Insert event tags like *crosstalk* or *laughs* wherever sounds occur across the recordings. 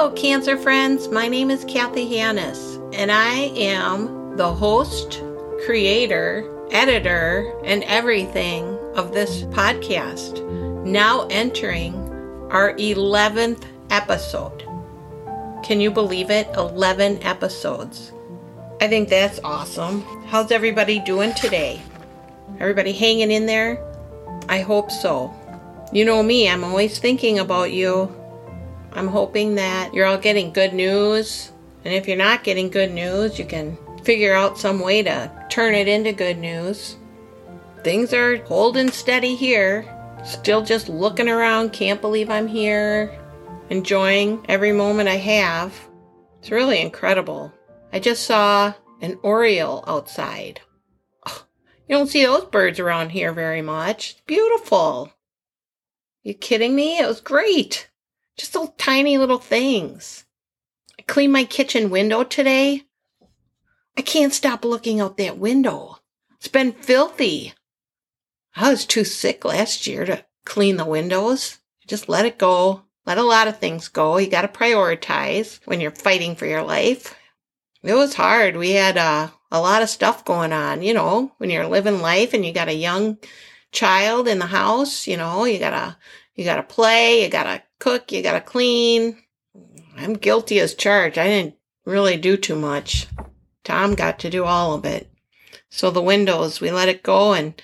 Hello, Cancer friends. My name is Kathy Hannis, and I am the host, creator, editor, and everything of this podcast. Now entering our 11th episode. Can you believe it? 11 episodes. I think that's awesome. How's everybody doing today? Everybody hanging in there? I hope so. You know me, I'm always thinking about you. I'm hoping that you're all getting good news. And if you're not getting good news, you can figure out some way to turn it into good news. Things are holding steady here. Still just looking around, can't believe I'm here, enjoying every moment I have. It's really incredible. I just saw an oriole outside. You don't see those birds around here very much. beautiful. You kidding me? It was great. Just little tiny little things. I cleaned my kitchen window today. I can't stop looking out that window. It's been filthy. I was too sick last year to clean the windows. Just let it go. Let a lot of things go. You got to prioritize when you're fighting for your life. It was hard. We had uh, a lot of stuff going on, you know, when you're living life and you got a young child in the house, you know, you gotta, you gotta play, you gotta cook, you gotta clean. I'm guilty as charged. I didn't really do too much. Tom got to do all of it. So the windows, we let it go and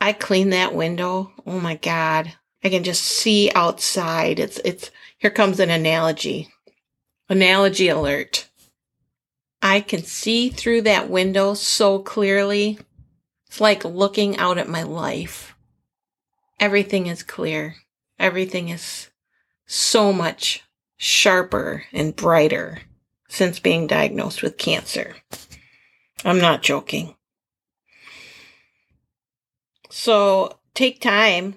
I cleaned that window. Oh my God. I can just see outside. It's, it's, here comes an analogy. Analogy alert. I can see through that window so clearly. It's like looking out at my life. Everything is clear. Everything is so much sharper and brighter since being diagnosed with cancer. I'm not joking. So take time,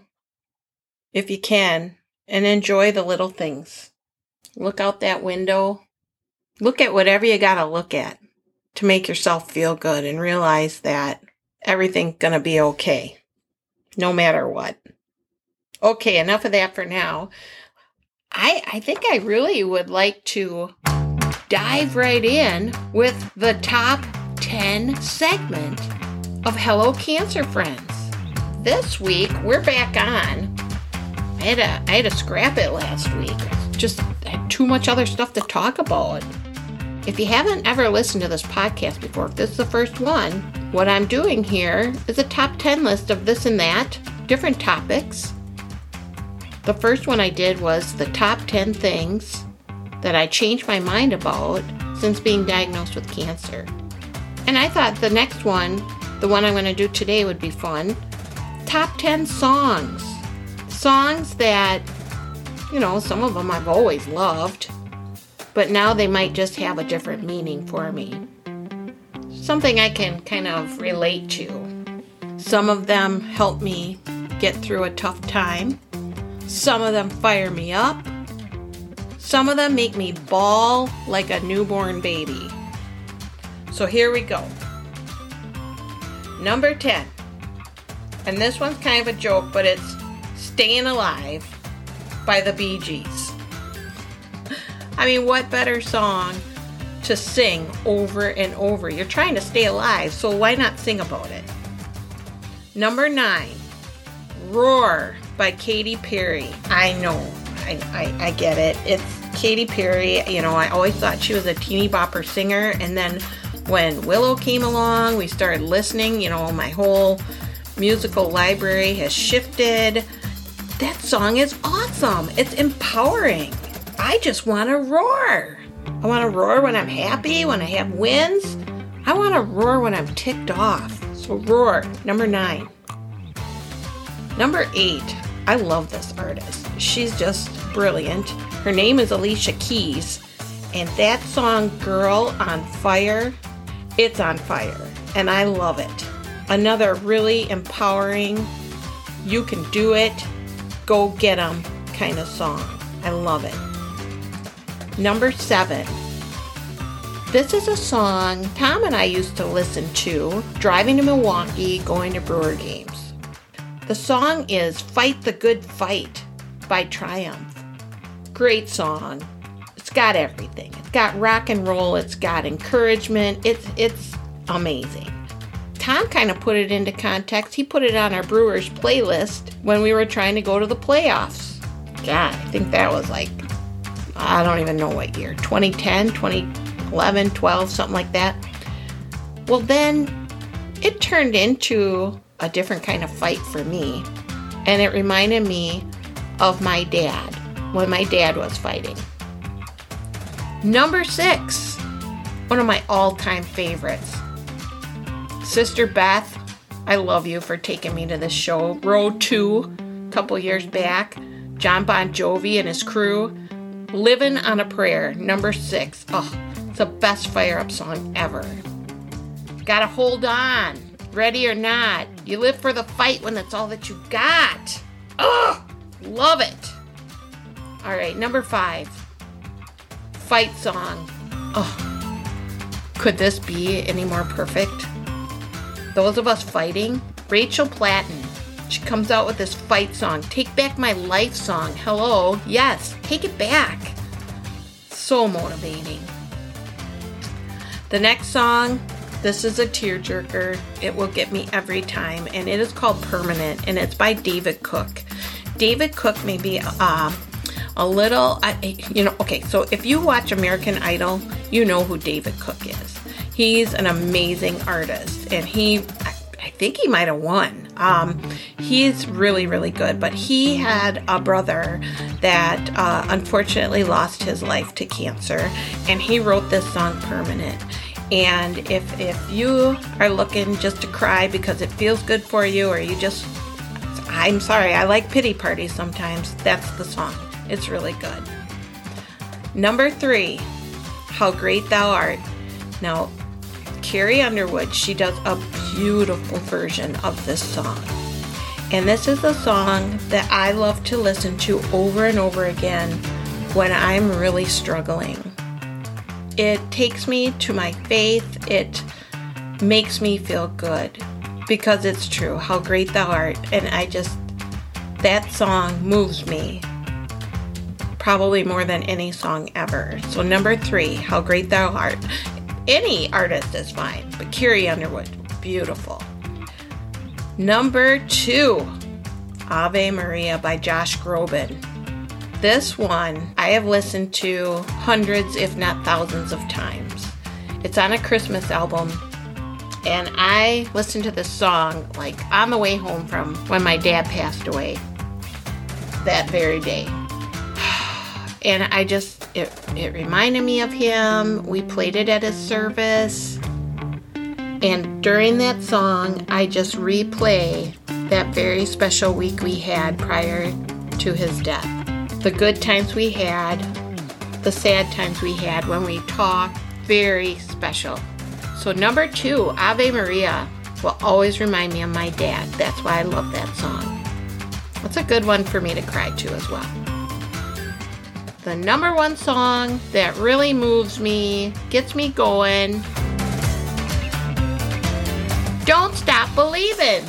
if you can, and enjoy the little things. Look out that window. Look at whatever you got to look at to make yourself feel good and realize that everything's going to be okay, no matter what. Okay, enough of that for now. I, I think I really would like to dive right in with the top 10 segment of Hello Cancer Friends. This week, we're back on. I had to, I had to scrap it last week. Just had too much other stuff to talk about. If you haven't ever listened to this podcast before, if this is the first one, what I'm doing here is a top 10 list of this and that, different topics. The first one I did was the top 10 things that I changed my mind about since being diagnosed with cancer. And I thought the next one, the one I'm going to do today, would be fun. Top 10 songs. Songs that, you know, some of them I've always loved, but now they might just have a different meaning for me. Something I can kind of relate to. Some of them help me get through a tough time. Some of them fire me up. Some of them make me bawl like a newborn baby. So here we go. Number 10. And this one's kind of a joke, but it's Staying Alive by the Bee Gees. I mean, what better song to sing over and over? You're trying to stay alive, so why not sing about it? Number 9. Roar by Katy Perry. I know, I, I, I get it. It's Katy Perry. You know, I always thought she was a teeny bopper singer, and then when Willow came along, we started listening. You know, my whole musical library has shifted. That song is awesome. It's empowering. I just want to roar. I want to roar when I'm happy, when I have wins. I want to roar when I'm ticked off. So, roar, number nine. Number eight, I love this artist. She's just brilliant. Her name is Alicia Keys, and that song, Girl on Fire, it's on fire, and I love it. Another really empowering, you can do it, go get 'em kind of song. I love it. Number seven. This is a song Tom and I used to listen to driving to Milwaukee, going to Brewer games. The song is Fight the Good Fight by Triumph. Great song. It's got everything. It's got rock and roll, it's got encouragement. It's it's amazing. Tom kind of put it into context. He put it on our Brewers playlist when we were trying to go to the playoffs. God, I think that was like I don't even know what year. 2010, 2011, 12, something like that. Well, then it turned into a different kind of fight for me. And it reminded me of my dad when my dad was fighting. Number six, one of my all time favorites. Sister Beth, I love you for taking me to this show. Row 2, a couple years back. Jon Bon Jovi and his crew. Living on a Prayer, number six. Oh, it's the best fire up song ever. Gotta hold on, ready or not. You live for the fight when that's all that you got. Oh, love it. All right, number five. Fight song. Oh, could this be any more perfect? Those of us fighting, Rachel Platten. She comes out with this fight song, Take Back My Life song. Hello, yes, take it back. So motivating. The next song, this is a tearjerker. It will get me every time, and it is called Permanent, and it's by David Cook. David Cook may be uh, a little, you know, okay, so if you watch American Idol, you know who David Cook is. He's an amazing artist, and he, I think he might have won. Um, he's really, really good, but he had a brother that uh, unfortunately lost his life to cancer, and he wrote this song Permanent. And if if you are looking just to cry because it feels good for you, or you just, I'm sorry, I like pity parties sometimes. That's the song. It's really good. Number three, How Great Thou Art. Now, Carrie Underwood, she does a beautiful version of this song. And this is a song that I love to listen to over and over again when I'm really struggling. It takes me to my faith. It makes me feel good because it's true. How great thou art. And I just, that song moves me probably more than any song ever. So, number three, How Great Thou Art. Any artist is fine, but Carrie Underwood, beautiful. Number two, Ave Maria by Josh Groban. This one I have listened to hundreds, if not thousands, of times. It's on a Christmas album, and I listened to this song like on the way home from when my dad passed away that very day. *sighs* And I just, it, it reminded me of him. We played it at his service. And during that song, I just replay that very special week we had prior to his death. The good times we had, the sad times we had when we talked, very special. So, number two, Ave Maria, will always remind me of my dad. That's why I love that song. That's a good one for me to cry to as well the number one song that really moves me, gets me going. Don't Stop Believing.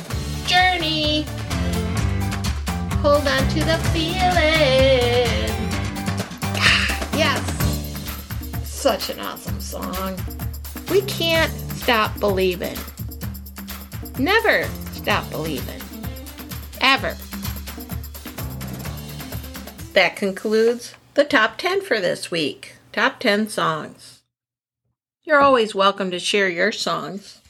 Journey. Hold on to the feeling. yes. Such an awesome song. We can't stop believing. Never stop believing. Ever. That concludes the top 10 for this week. Top 10 songs. You're always welcome to share your songs.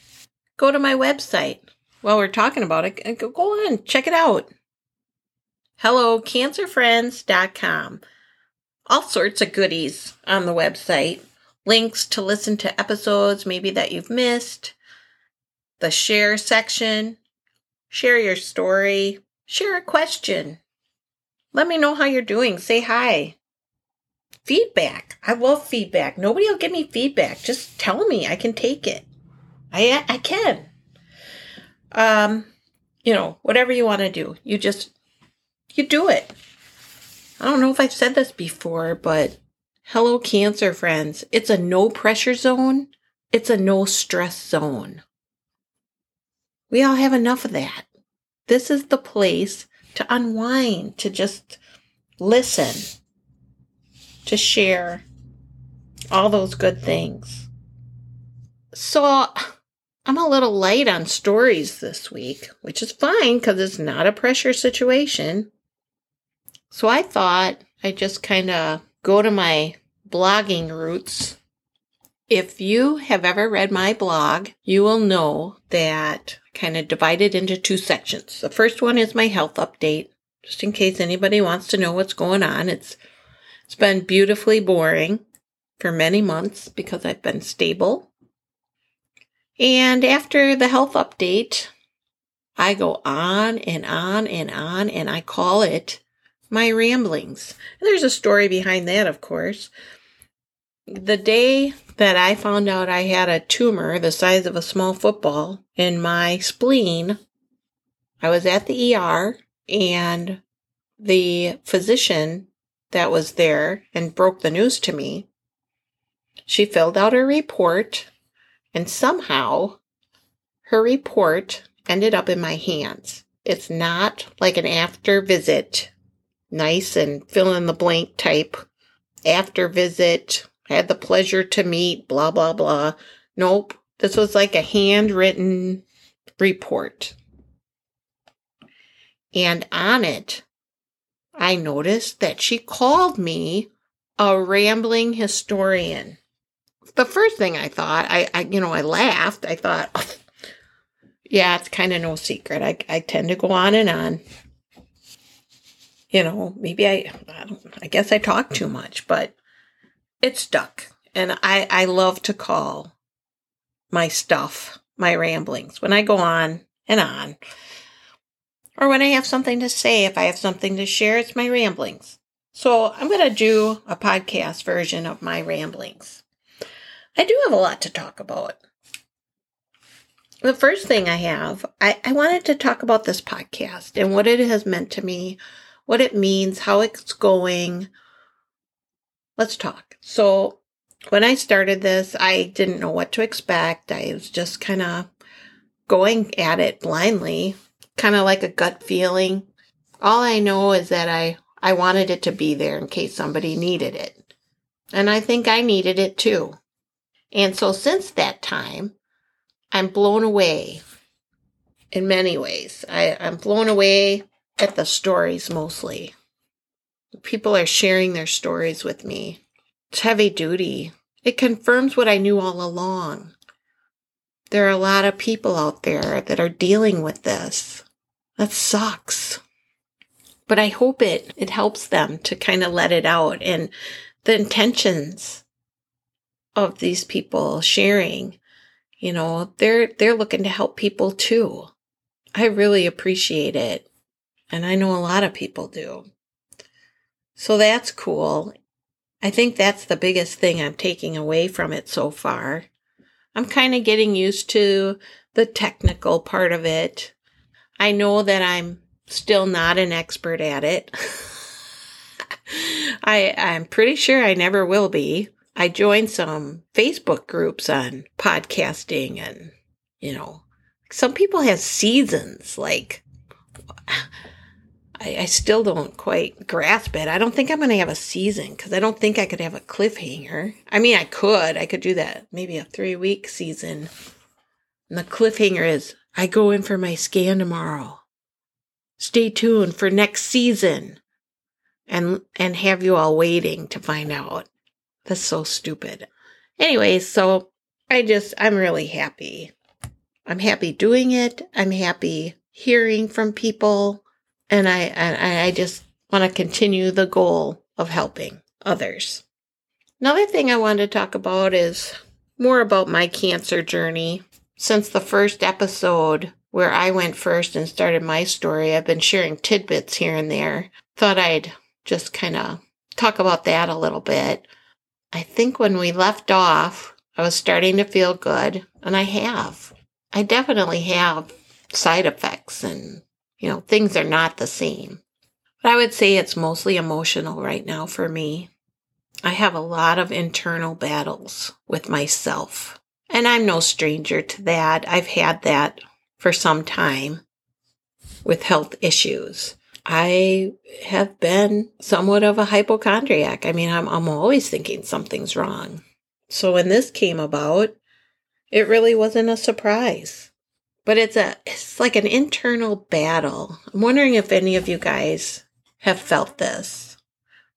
Go to my website. While we're talking about it, go on, check it out. HelloCancerFriends.com. All sorts of goodies on the website. Links to listen to episodes maybe that you've missed. The share section. Share your story. Share a question. Let me know how you're doing. Say hi feedback. I love feedback. Nobody will give me feedback. Just tell me. I can take it. I I can. Um, you know, whatever you want to do, you just you do it. I don't know if I've said this before, but hello cancer friends. It's a no pressure zone. It's a no stress zone. We all have enough of that. This is the place to unwind, to just listen to share all those good things. So I'm a little light on stories this week, which is fine because it's not a pressure situation. So I thought I'd just kind of go to my blogging roots. If you have ever read my blog, you will know that kind of divided into two sections. The first one is my health update, just in case anybody wants to know what's going on. It's it's been beautifully boring for many months because I've been stable. And after the health update, I go on and on and on and I call it my ramblings. And there's a story behind that, of course. The day that I found out I had a tumor the size of a small football in my spleen, I was at the ER and the physician that was there and broke the news to me. She filled out her report and somehow her report ended up in my hands. It's not like an after visit, nice and fill in the blank type. After visit, had the pleasure to meet, blah, blah, blah. Nope. This was like a handwritten report. And on it, I noticed that she called me a rambling historian. The first thing I thought, I, I you know, I laughed. I thought, *laughs* yeah, it's kind of no secret. I, I tend to go on and on. You know, maybe I, I, I guess I talk too much, but it stuck. And I, I love to call my stuff my ramblings when I go on and on or when I have something to say, if I have something to share, it's my ramblings. So I'm going to do a podcast version of my ramblings. I do have a lot to talk about. The first thing I have, I, I wanted to talk about this podcast and what it has meant to me, what it means, how it's going. Let's talk. So, when I started this, I didn't know what to expect. I was just kind of going at it blindly kind of like a gut feeling. All I know is that I, I wanted it to be there in case somebody needed it. And I think I needed it too. And so since that time, I'm blown away in many ways. I, I'm blown away at the stories mostly. People are sharing their stories with me. It's heavy duty. It confirms what I knew all along. There are a lot of people out there that are dealing with this. That sucks. But I hope it it helps them to kind of let it out and the intentions of these people sharing, you know, they're they're looking to help people too. I really appreciate it. And I know a lot of people do. So that's cool. I think that's the biggest thing I'm taking away from it so far. I'm kind of getting used to the technical part of it. I know that I'm still not an expert at it. *laughs* I I'm pretty sure I never will be. I joined some Facebook groups on podcasting and you know, some people have seasons like I, I still don't quite grasp it. I don't think I'm going to have a season because I don't think I could have a cliffhanger. I mean, I could. I could do that. Maybe a three week season. And the cliffhanger is I go in for my scan tomorrow. Stay tuned for next season. And and have you all waiting to find out. That's so stupid. Anyways, so I just I'm really happy. I'm happy doing it. I'm happy hearing from people and I and I just want to continue the goal of helping others. Another thing I want to talk about is more about my cancer journey. Since the first episode where I went first and started my story, I've been sharing tidbits here and there. Thought I'd just kind of talk about that a little bit. I think when we left off, I was starting to feel good, and I have. I definitely have side effects and you know, things are not the same. But I would say it's mostly emotional right now for me. I have a lot of internal battles with myself. And I'm no stranger to that. I've had that for some time with health issues. I have been somewhat of a hypochondriac. I mean, I'm, I'm always thinking something's wrong. So when this came about, it really wasn't a surprise. But it's a it's like an internal battle. I'm wondering if any of you guys have felt this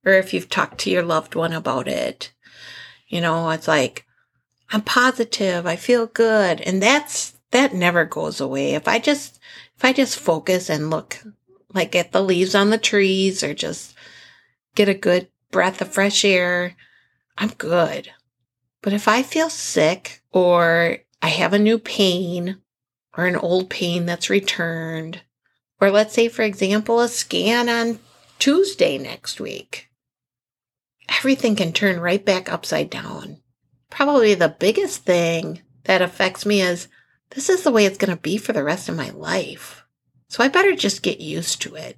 or if you've talked to your loved one about it. You know, it's like I'm positive, I feel good, and that's that never goes away. If I just if I just focus and look like at the leaves on the trees or just get a good breath of fresh air, I'm good. But if I feel sick or I have a new pain or an old pain that's returned, or let's say, for example, a scan on Tuesday next week, everything can turn right back upside down. Probably the biggest thing that affects me is this is the way it's going to be for the rest of my life. So I better just get used to it.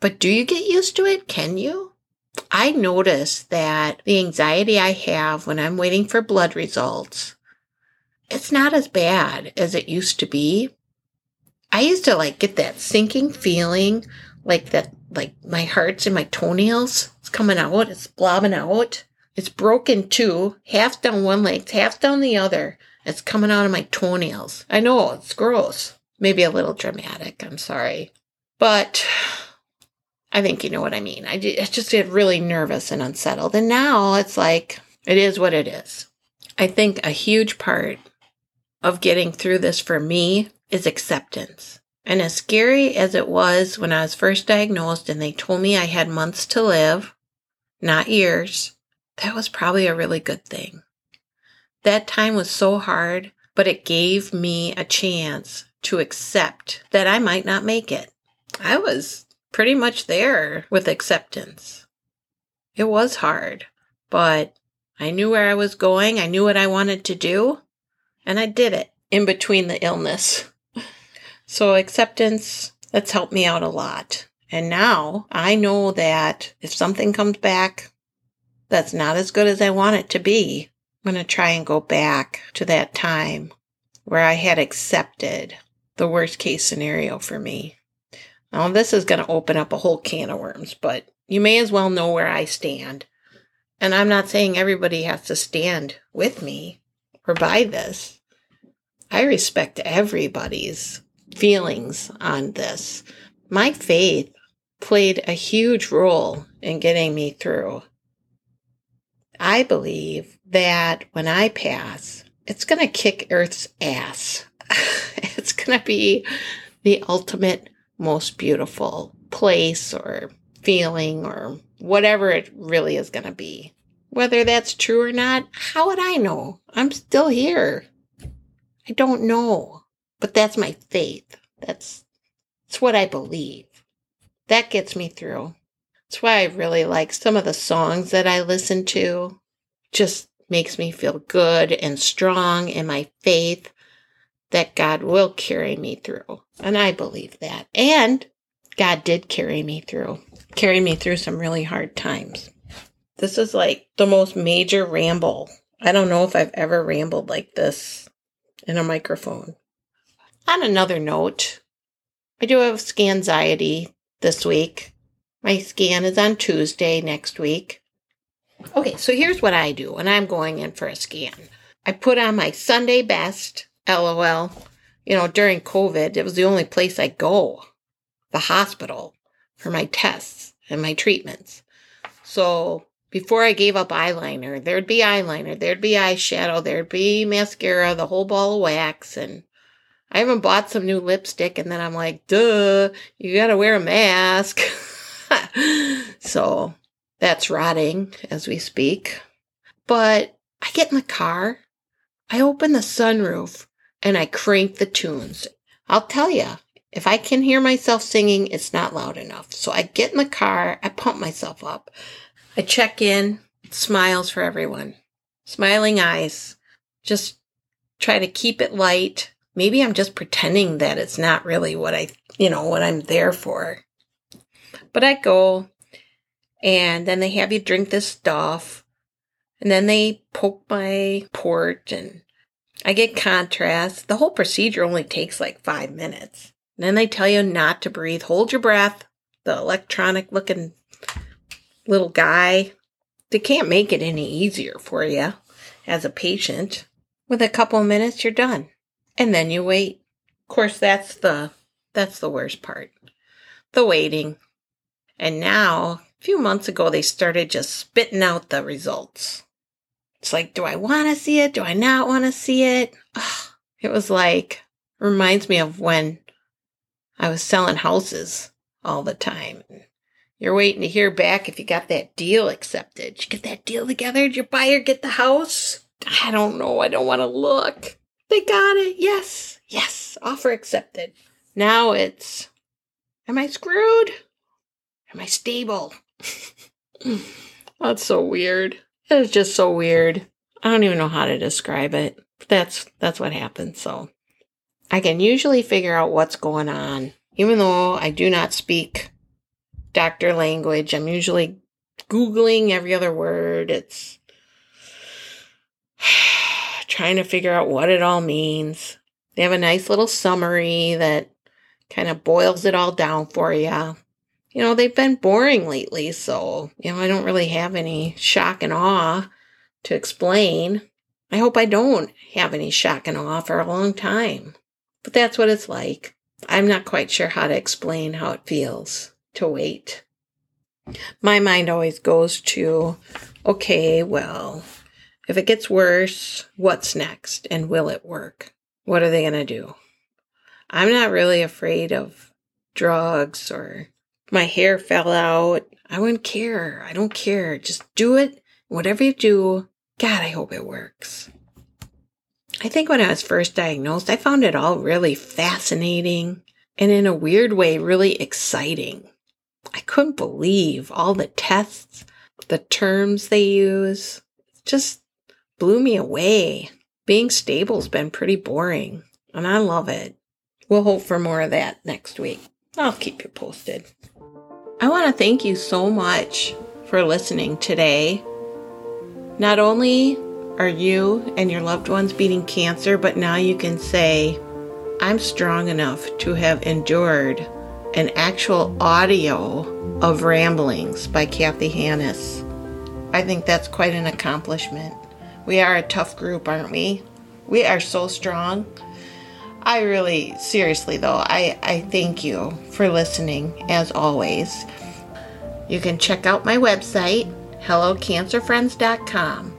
But do you get used to it? Can you? I notice that the anxiety I have when I'm waiting for blood results, it's not as bad as it used to be. I used to like get that sinking feeling, like that, like my heart's in my toenails. It's coming out. It's blobbing out. It's broken too. Half down one leg, half down the other. It's coming out of my toenails. I know it's gross. Maybe a little dramatic. I'm sorry. But I think you know what I mean. I just get really nervous and unsettled. And now it's like, it is what it is. I think a huge part of getting through this for me is acceptance. And as scary as it was when I was first diagnosed and they told me I had months to live, not years, that was probably a really good thing. That time was so hard, but it gave me a chance to accept that I might not make it. I was pretty much there with acceptance. It was hard, but I knew where I was going. I knew what I wanted to do, and I did it in between the illness. So acceptance, that's helped me out a lot. And now I know that if something comes back that's not as good as I want it to be, I'm going to try and go back to that time where I had accepted the worst case scenario for me. Now, this is going to open up a whole can of worms, but you may as well know where I stand. And I'm not saying everybody has to stand with me by this. I respect everybody's feelings on this. My faith played a huge role in getting me through. I believe that when I pass, it's going to kick Earth's ass. *laughs* it's going to be the ultimate, most beautiful place or feeling or whatever it really is going to be. Whether that's true or not, how would I know? I'm still here. I don't know. But that's my faith. That's it's what I believe. That gets me through. That's why I really like some of the songs that I listen to. Just makes me feel good and strong in my faith that God will carry me through. And I believe that. And God did carry me through, carry me through some really hard times. This is like the most major ramble. I don't know if I've ever rambled like this in a microphone. On another note, I do have scanxiety this week. My scan is on Tuesday next week. Okay, so here's what I do when I'm going in for a scan. I put on my Sunday best, lol. You know, during COVID, it was the only place I go, the hospital, for my tests and my treatments. So before I gave up eyeliner, there'd be eyeliner, there'd be eyeshadow, there'd be mascara, the whole ball of wax. And I even bought some new lipstick, and then I'm like, duh, you gotta wear a mask. *laughs* so that's rotting as we speak. But I get in the car, I open the sunroof, and I crank the tunes. I'll tell you, if I can hear myself singing, it's not loud enough. So I get in the car, I pump myself up. I check in, smiles for everyone, smiling eyes. Just try to keep it light. Maybe I'm just pretending that it's not really what I, you know, what I'm there for. But I go, and then they have you drink this stuff. And then they poke my port and I get contrast. The whole procedure only takes like five minutes. And then they tell you not to breathe. Hold your breath. The electronic looking little guy. They can't make it any easier for you. as a patient. With a couple minutes, you're done. And then you wait. Of course, that's the, that's the worst part. The waiting. And now, a few months ago, they started just spitting out the results. It's like, do I want to see it? Do I not want to see it? Ugh. It was like, reminds me of when I was selling houses all the time. You're waiting to hear back if you got that deal accepted. Did you get that deal together? Did your buyer get the house? I don't know. I don't want to look. They got it. Yes. Yes. Offer accepted. Now it's, am I screwed? Am I stable? *laughs* That's so weird. It's just so weird. I don't even know how to describe it. That's that's what happens. So I can usually figure out what's going on. Even though I do not speak doctor language, I'm usually Googling every other word. It's *sighs* trying to figure out what it all means. They have a nice little summary that kind of boils it all down for you. You know, they've been boring lately, so, you know, I don't really have any shock and awe to explain. I hope I don't have any shock and awe for a long time. But that's what it's like. I'm not quite sure how to explain how it feels to wait. My mind always goes to, okay, well, if it gets worse, what's next? And will it work? What are they going to do? I'm not really afraid of drugs or my hair fell out. I wouldn't care. I don't care. Just do it. Whatever you do, God, I hope it works. I think when I was first diagnosed, I found it all really fascinating and in a weird way, really exciting. I couldn't believe all the tests, the terms they use. Just blew me away. Being stable's been pretty boring, and I love it. We'll hope for more of that next week. I'll keep you posted. I want to thank you so much for listening today. Not only are you and your loved ones beating cancer, but now you can say, I'm strong enough to have endured an actual audio of ramblings by Kathy Hannis. I think that's quite an accomplishment. We are a tough group, aren't we? We are so strong. I really, seriously though, I, I thank you for listening as always. You can check out my website, hellocancerfriends.com.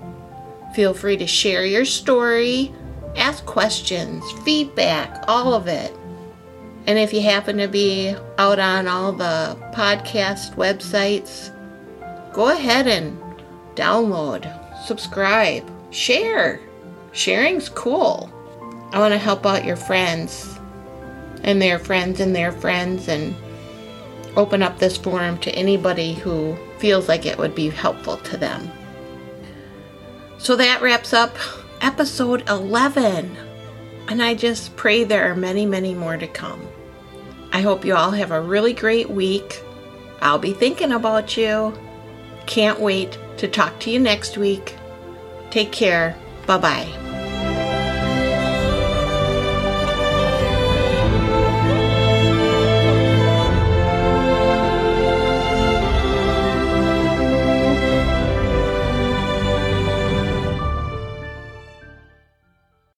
Feel free to share your story, ask questions, feedback, all of it. And if you happen to be out on all the podcast websites, go ahead and download, subscribe, share. Sharing's cool. I want to help out your friends and their friends and their friends and open up this forum to anybody who feels like it would be helpful to them. So that wraps up episode 11. And I just pray there are many, many more to come. I hope you all have a really great week. I'll be thinking about you. Can't wait to talk to you next week. Take care. Bye bye.